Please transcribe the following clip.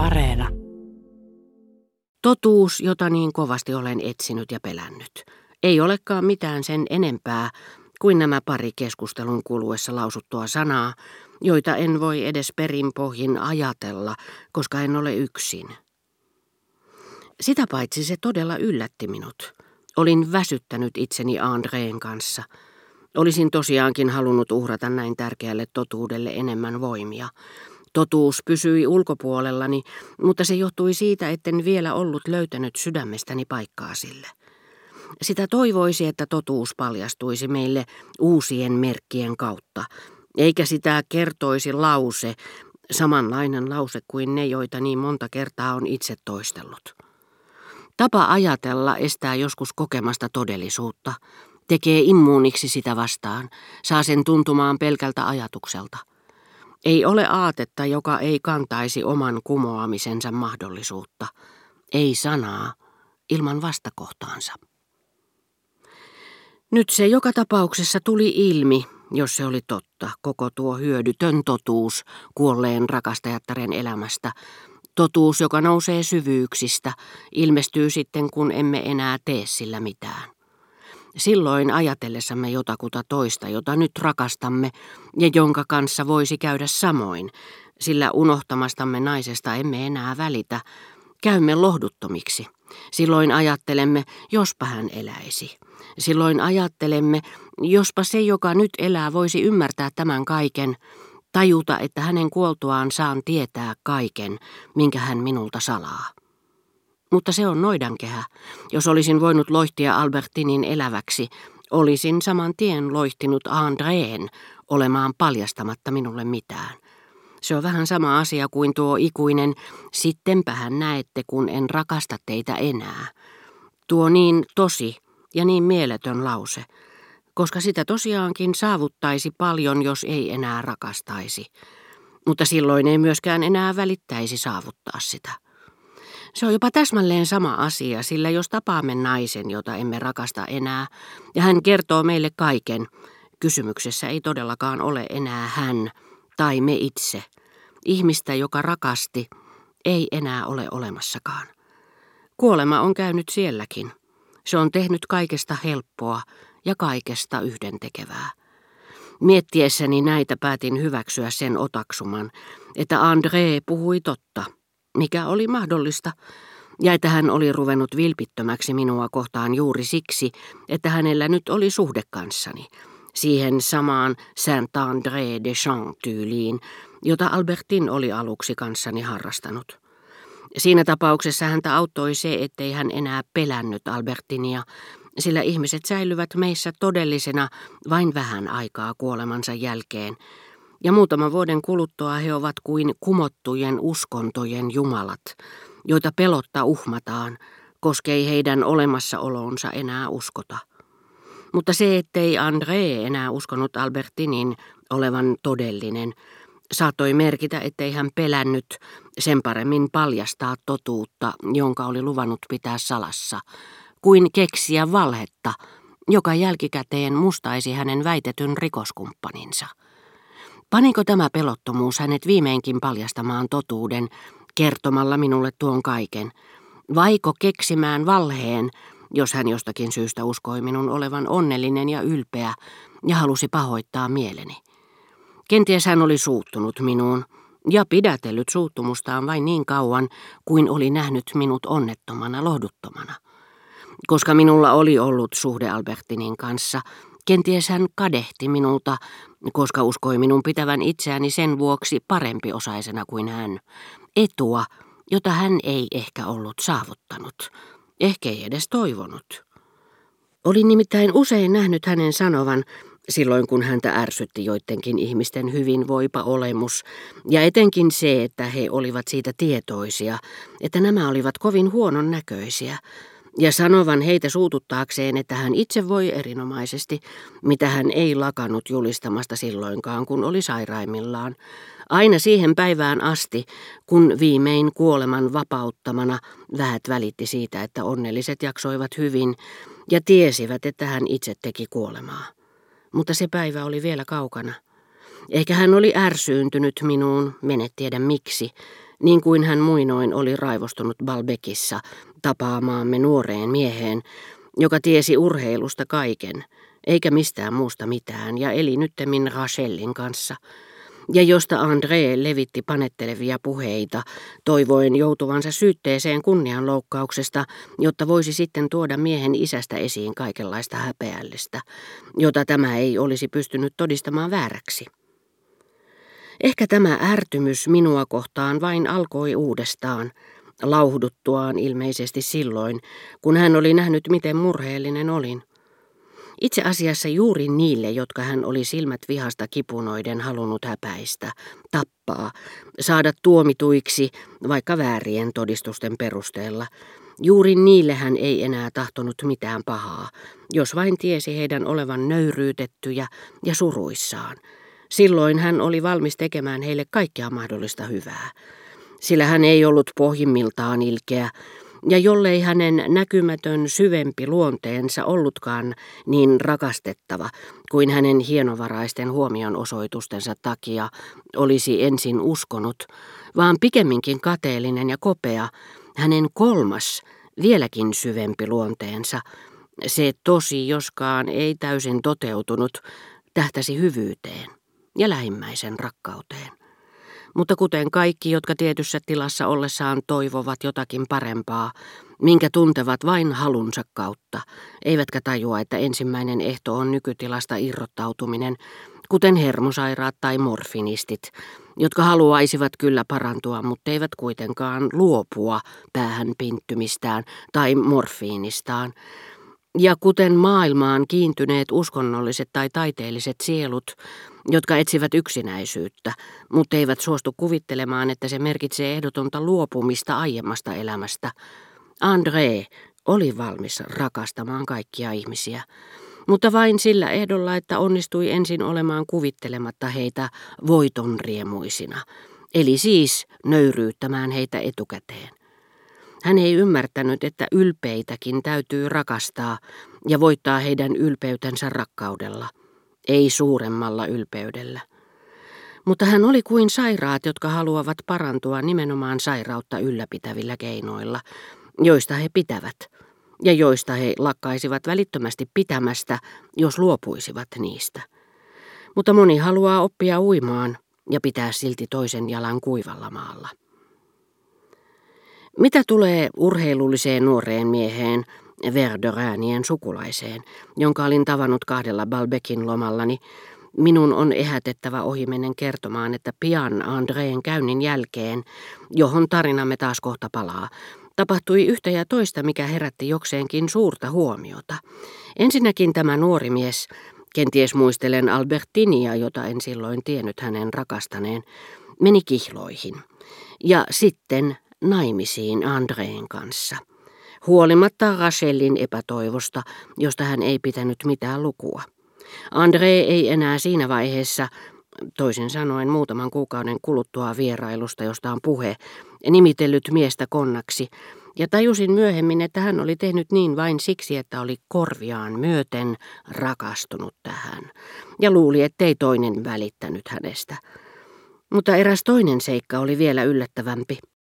Areena. Totuus, jota niin kovasti olen etsinyt ja pelännyt. Ei olekaan mitään sen enempää kuin nämä pari keskustelun kuluessa lausuttua sanaa, joita en voi edes perinpohjin ajatella, koska en ole yksin. Sitä paitsi se todella yllätti minut. Olin väsyttänyt itseni Andreen kanssa. Olisin tosiaankin halunnut uhrata näin tärkeälle totuudelle enemmän voimia. Totuus pysyi ulkopuolellani, mutta se johtui siitä, etten vielä ollut löytänyt sydämestäni paikkaa sille. Sitä toivoisi, että totuus paljastuisi meille uusien merkkien kautta, eikä sitä kertoisi lause, samanlainen lause kuin ne, joita niin monta kertaa on itse toistellut. Tapa ajatella estää joskus kokemasta todellisuutta, tekee immuuniksi sitä vastaan, saa sen tuntumaan pelkältä ajatukselta. Ei ole aatetta, joka ei kantaisi oman kumoamisensa mahdollisuutta. Ei sanaa ilman vastakohtaansa. Nyt se joka tapauksessa tuli ilmi, jos se oli totta, koko tuo hyödytön totuus kuolleen rakastajattaren elämästä. Totuus, joka nousee syvyyksistä, ilmestyy sitten, kun emme enää tee sillä mitään. Silloin ajatellessamme jotakuta toista, jota nyt rakastamme ja jonka kanssa voisi käydä samoin, sillä unohtamastamme naisesta emme enää välitä, käymme lohduttomiksi. Silloin ajattelemme, jospa hän eläisi. Silloin ajattelemme, jospa se, joka nyt elää, voisi ymmärtää tämän kaiken, tajuta, että hänen kuoltuaan saan tietää kaiken, minkä hän minulta salaa. Mutta se on noidankehä. Jos olisin voinut loihtia Albertinin eläväksi, olisin saman tien loihtinut Andreen olemaan paljastamatta minulle mitään. Se on vähän sama asia kuin tuo ikuinen, sittenpähän näette, kun en rakasta teitä enää. Tuo niin tosi ja niin mieletön lause, koska sitä tosiaankin saavuttaisi paljon, jos ei enää rakastaisi. Mutta silloin ei myöskään enää välittäisi saavuttaa sitä. Se on jopa täsmälleen sama asia, sillä jos tapaamme naisen, jota emme rakasta enää, ja hän kertoo meille kaiken, kysymyksessä ei todellakaan ole enää hän tai me itse. Ihmistä, joka rakasti, ei enää ole olemassakaan. Kuolema on käynyt sielläkin. Se on tehnyt kaikesta helppoa ja kaikesta yhdentekevää. Miettiessäni näitä päätin hyväksyä sen otaksuman, että André puhui totta – mikä oli mahdollista, ja että hän oli ruvennut vilpittömäksi minua kohtaan juuri siksi, että hänellä nyt oli suhde kanssani, siihen samaan Saint-André de Champs-tyyliin, jota Albertin oli aluksi kanssani harrastanut. Siinä tapauksessa häntä auttoi se, ettei hän enää pelännyt Albertinia, sillä ihmiset säilyvät meissä todellisena vain vähän aikaa kuolemansa jälkeen, ja muutaman vuoden kuluttua he ovat kuin kumottujen uskontojen jumalat, joita pelotta uhmataan, koska ei heidän olemassaolonsa enää uskota. Mutta se, ettei André enää uskonut Albertinin olevan todellinen, saattoi merkitä, ettei hän pelännyt sen paremmin paljastaa totuutta, jonka oli luvannut pitää salassa, kuin keksiä valhetta, joka jälkikäteen mustaisi hänen väitetyn rikoskumppaninsa. Paniko tämä pelottomuus hänet viimeinkin paljastamaan totuuden, kertomalla minulle tuon kaiken? Vaiko keksimään valheen, jos hän jostakin syystä uskoi minun olevan onnellinen ja ylpeä ja halusi pahoittaa mieleni? Kenties hän oli suuttunut minuun ja pidätellyt suuttumustaan vain niin kauan kuin oli nähnyt minut onnettomana lohduttomana. Koska minulla oli ollut suhde Albertinin kanssa, Kenties hän kadehti minulta, koska uskoi minun pitävän itseäni sen vuoksi parempi osaisena kuin hän. Etua, jota hän ei ehkä ollut saavuttanut. Ehkä ei edes toivonut. Olin nimittäin usein nähnyt hänen sanovan, silloin kun häntä ärsytti joidenkin ihmisten hyvinvoipa olemus, ja etenkin se, että he olivat siitä tietoisia, että nämä olivat kovin huonon näköisiä, ja sanovan heitä suututtaakseen, että hän itse voi erinomaisesti, mitä hän ei lakannut julistamasta silloinkaan, kun oli sairaimmillaan, aina siihen päivään asti, kun viimein kuoleman vapauttamana vähät välitti siitä, että onnelliset jaksoivat hyvin ja tiesivät, että hän itse teki kuolemaa. Mutta se päivä oli vielä kaukana. Ehkä hän oli ärsyyntynyt minuun, menet tiedä miksi, niin kuin hän muinoin oli raivostunut Balbekissa tapaamaamme nuoreen mieheen, joka tiesi urheilusta kaiken, eikä mistään muusta mitään, ja eli nyttemmin Rachelin kanssa – ja josta André levitti panettelevia puheita, toivoen joutuvansa syytteeseen kunnianloukkauksesta, jotta voisi sitten tuoda miehen isästä esiin kaikenlaista häpeällistä, jota tämä ei olisi pystynyt todistamaan vääräksi. Ehkä tämä ärtymys minua kohtaan vain alkoi uudestaan, lauhduttuaan ilmeisesti silloin, kun hän oli nähnyt, miten murheellinen olin. Itse asiassa juuri niille, jotka hän oli silmät vihasta kipunoiden halunnut häpäistä, tappaa, saada tuomituiksi vaikka väärien todistusten perusteella, juuri niille hän ei enää tahtonut mitään pahaa, jos vain tiesi heidän olevan nöyryytettyjä ja suruissaan. Silloin hän oli valmis tekemään heille kaikkea mahdollista hyvää. Sillä hän ei ollut pohjimmiltaan ilkeä, ja jollei hänen näkymätön syvempi luonteensa ollutkaan niin rakastettava kuin hänen hienovaraisten huomionosoitustensa takia olisi ensin uskonut, vaan pikemminkin kateellinen ja kopea, hänen kolmas, vieläkin syvempi luonteensa, se tosi joskaan ei täysin toteutunut, tähtäsi hyvyyteen ja lähimmäisen rakkauteen. Mutta kuten kaikki, jotka tietyssä tilassa ollessaan toivovat jotakin parempaa, minkä tuntevat vain halunsa kautta, eivätkä tajua, että ensimmäinen ehto on nykytilasta irrottautuminen, kuten hermosairaat tai morfinistit, jotka haluaisivat kyllä parantua, mutta eivät kuitenkaan luopua päähän pinttymistään tai morfiinistaan, ja kuten maailmaan kiintyneet uskonnolliset tai taiteelliset sielut, jotka etsivät yksinäisyyttä, mutta eivät suostu kuvittelemaan, että se merkitsee ehdotonta luopumista aiemmasta elämästä. André oli valmis rakastamaan kaikkia ihmisiä, mutta vain sillä ehdolla, että onnistui ensin olemaan kuvittelematta heitä voitonriemuisina, eli siis nöyryyttämään heitä etukäteen. Hän ei ymmärtänyt, että ylpeitäkin täytyy rakastaa ja voittaa heidän ylpeytensä rakkaudella, ei suuremmalla ylpeydellä. Mutta hän oli kuin sairaat, jotka haluavat parantua nimenomaan sairautta ylläpitävillä keinoilla, joista he pitävät, ja joista he lakkaisivat välittömästi pitämästä, jos luopuisivat niistä. Mutta moni haluaa oppia uimaan ja pitää silti toisen jalan kuivalla maalla. Mitä tulee urheilulliseen nuoreen mieheen, Verderäänien sukulaiseen, jonka olin tavannut kahdella Balbekin lomallani, minun on ehätettävä ohimennen kertomaan, että pian Andreen käynnin jälkeen, johon tarinamme taas kohta palaa, tapahtui yhtä ja toista, mikä herätti jokseenkin suurta huomiota. Ensinnäkin tämä nuori mies, kenties muistelen Albertinia, jota en silloin tiennyt hänen rakastaneen, meni kihloihin. Ja sitten naimisiin Andreen kanssa. Huolimatta Rachelin epätoivosta, josta hän ei pitänyt mitään lukua. André ei enää siinä vaiheessa, toisin sanoen muutaman kuukauden kuluttua vierailusta, josta on puhe, nimitellyt miestä konnaksi, ja tajusin myöhemmin, että hän oli tehnyt niin vain siksi, että oli korviaan myöten rakastunut tähän, ja luuli, ettei toinen välittänyt hänestä. Mutta eräs toinen seikka oli vielä yllättävämpi.